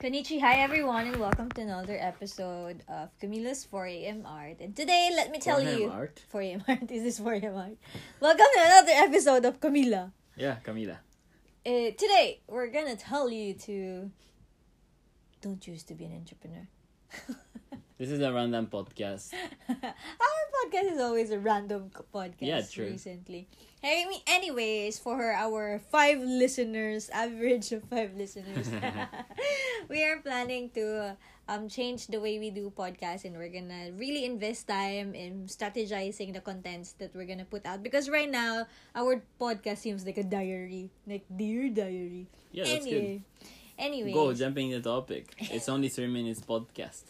Konnichi, hi everyone, and welcome to another episode of Camila's 4am Art. And today, let me tell 4am you, Art? 4am Art. This is this 4am Art? Welcome to another episode of Camila. Yeah, Camila. Uh, today, we're gonna tell you to don't choose to be an entrepreneur. This is a random podcast. Our podcast is always a random podcast. Yeah, true. Recently, I mean, anyways, for our five listeners, average of five listeners, we are planning to um change the way we do podcasts, and we're gonna really invest time in strategizing the contents that we're gonna put out. Because right now, our podcast seems like a diary, like dear diary. Yeah, that's anyway, anyway, Go, jumping the topic. It's only three minutes podcast.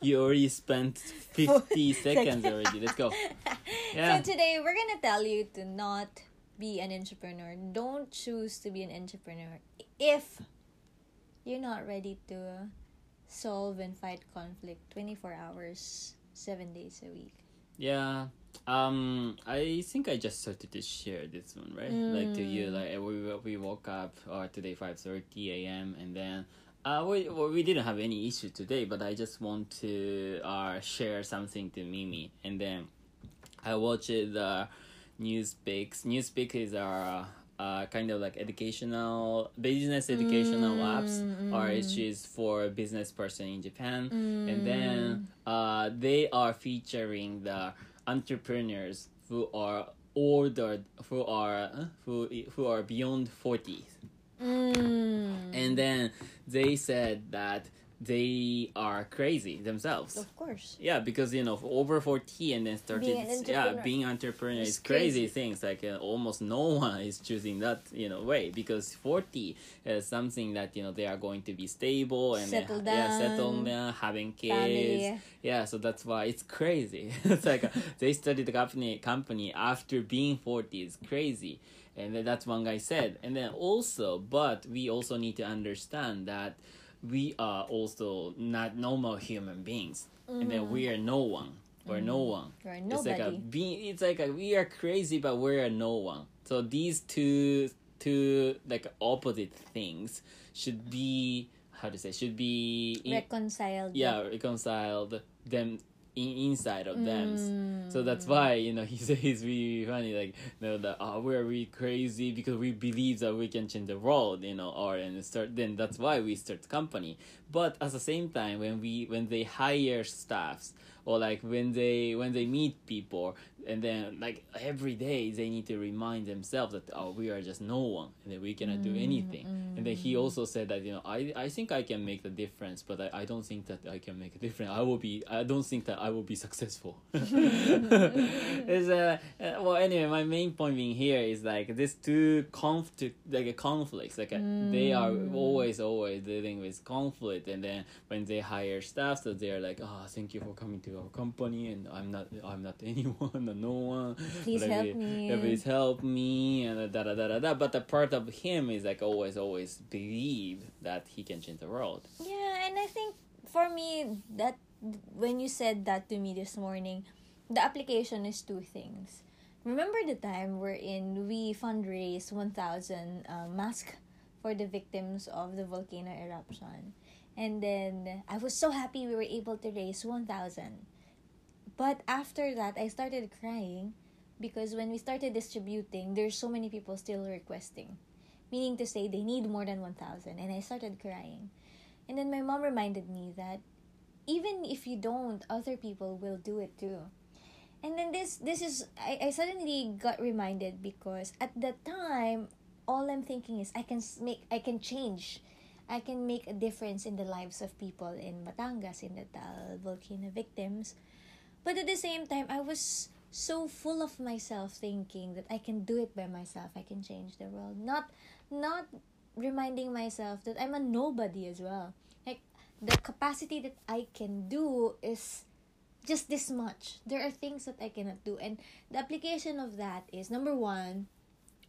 You already spent 50 seconds already. Let's go. Yeah. So today we're gonna tell you to not be an entrepreneur. Don't choose to be an entrepreneur if you're not ready to solve and fight conflict 24 hours, 7 days a week. Yeah. Um, I think I just started to share this one, right? Like to you, like we we woke up or today five thirty a.m. and then uh we well, we didn't have any issue today, but I just want to uh share something to Mimi, and then I watched the NewsPicks. NewsPicks is our uh, kind of like educational business educational apps or which is for business person in Japan and then uh, they are featuring the entrepreneurs who are older who are who who are beyond 40 Mm. and then they said that they are crazy themselves Of course. yeah, because you know, over forty and then started, Being an yeah, being entrepreneur is crazy, crazy. things. Like uh, almost no one is choosing that you know way because forty is something that you know they are going to be stable and then, Settle yeah, settle down. down, having kids. Family. Yeah, so that's why it's crazy. it's like uh, they started the company company after being forty. It's crazy. And then that's one guy said. And then also, but we also need to understand that we are also not normal human beings. And then we are no one. We're no mm-hmm. one. You're a It's like a being it's like a we are crazy but we're no one. So these two two like opposite things should be how to say should be in- Reconciled. yeah reconciled them in, inside of them Mm. so that's why you know he's he's really funny like you know that oh we're really crazy because we believe that we can change the world you know or and start then that's why we start the company but at the same time when we when they hire staffs or like when they when they meet people and then like every day they need to remind themselves that oh we are just no one and that we cannot do anything. And then he also said that you know i i think i can make the difference but i, I don't think that i can make a difference. I will be i don't think that i will be successful. It's uh, uh, well anyway my main point being here is like this two conflict like a conflicts like uh they are always always dealing with conflict. And then when they hire staff so they're like oh thank you for coming to our company and i'm not i'm not anyone no one Please Like, help me. please help me and da da da da da but the part of him is like always always believe that he can change the world Yeah, and I think for me that when you said that to me this morning, the application is two things. Remember the time wherein we fundraised 1,000 uh, masks for the victims of the volcano eruption, and then I was so happy we were able to raise 1,000. But after that, I started crying because when we started distributing, there's so many people still requesting, meaning to say they need more than 1,000, and I started crying. And then my mom reminded me that even if you don't, other people will do it too. And then this this is I, I suddenly got reminded because at the time all I'm thinking is I can make I can change. I can make a difference in the lives of people in Batangas in the Taal volcano victims. But at the same time I was so full of myself thinking that I can do it by myself. I can change the world. Not not reminding myself that I'm a nobody as well. Like the capacity that I can do is just this much. There are things that I cannot do. And the application of that is number one,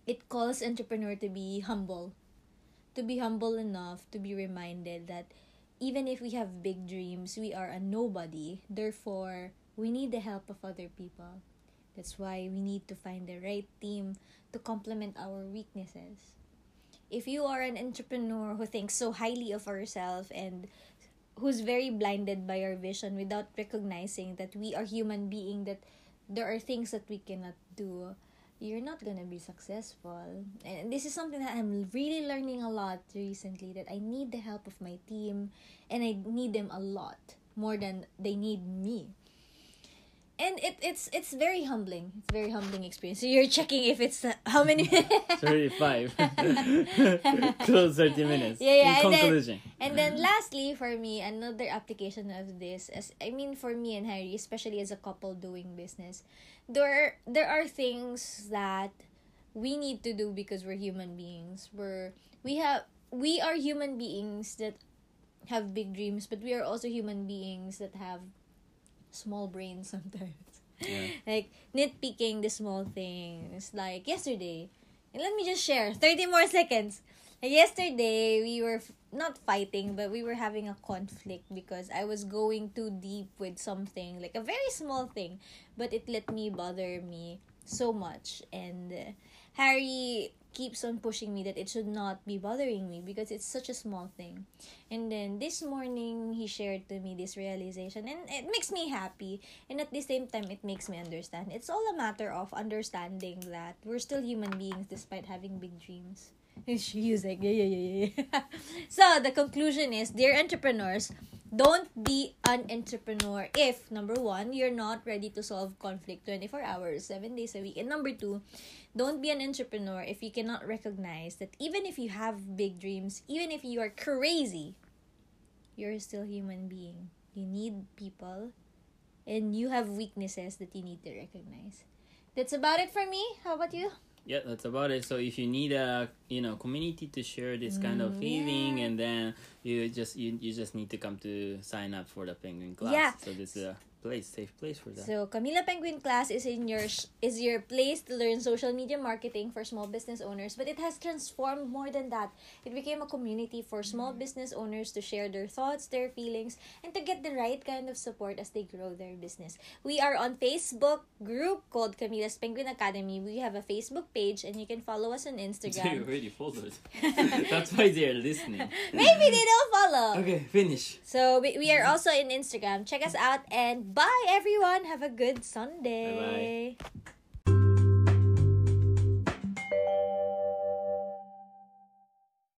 it calls entrepreneur to be humble. To be humble enough to be reminded that even if we have big dreams, we are a nobody. Therefore, we need the help of other people. That's why we need to find the right team to complement our weaknesses. if you are an entrepreneur who thinks so highly of ourselves and who's very blinded by our vision without recognizing that we are human being that there are things that we cannot do you're not gonna be successful. And this is something that i'm really learning a lot recently that i need the help of my team and i need them a lot more than they need me and it, it's it's very humbling it's a very humbling experience so you're checking if it's uh, how many 35. Close 30 minutes. Yeah, yeah, In and then- And then lastly, for me, another application of this, as I mean, for me and Harry, especially as a couple doing business, there there are things that we need to do because we're human beings. We're we have we are human beings that have big dreams, but we are also human beings that have small brain sometimes. Yeah. like nitpicking the small things. Like yesterday, and let me just share 30 more seconds. Yesterday, we were f- not fighting, but we were having a conflict because I was going too deep with something, like a very small thing, but it let me bother me so much. And uh, Harry keeps on pushing me that it should not be bothering me because it's such a small thing. And then this morning, he shared to me this realization, and it makes me happy. And at the same time, it makes me understand. It's all a matter of understanding that we're still human beings despite having big dreams. She was like, yeah, yeah, yeah, yeah. so the conclusion is, dear entrepreneurs, don't be an entrepreneur if number one, you're not ready to solve conflict 24 hours, seven days a week. And number two, don't be an entrepreneur if you cannot recognize that even if you have big dreams, even if you are crazy, you're still human being. You need people and you have weaknesses that you need to recognize. That's about it for me. How about you? Yeah, that's about it. So if you need a you know community to share this kind of Mm, feeling, yeah. and then you just you, you just need to come to sign up for the penguin class. Yeah. So this is a place, safe place for that. So, Camila Penguin class is in your is your place to learn social media marketing for small business owners, but it has transformed more than that. It became a community for small business owners to share their thoughts, their feelings, and to get the right kind of support as they grow their business. We are on Facebook group called Camila's Penguin Academy. We have a Facebook page and you can follow us on Instagram. they already followed. that's why they're listening. Maybe they don't follow. Okay, finish. So we, we are also in Instagram. Check us out and bye everyone. Have a good Sunday. Bye-bye.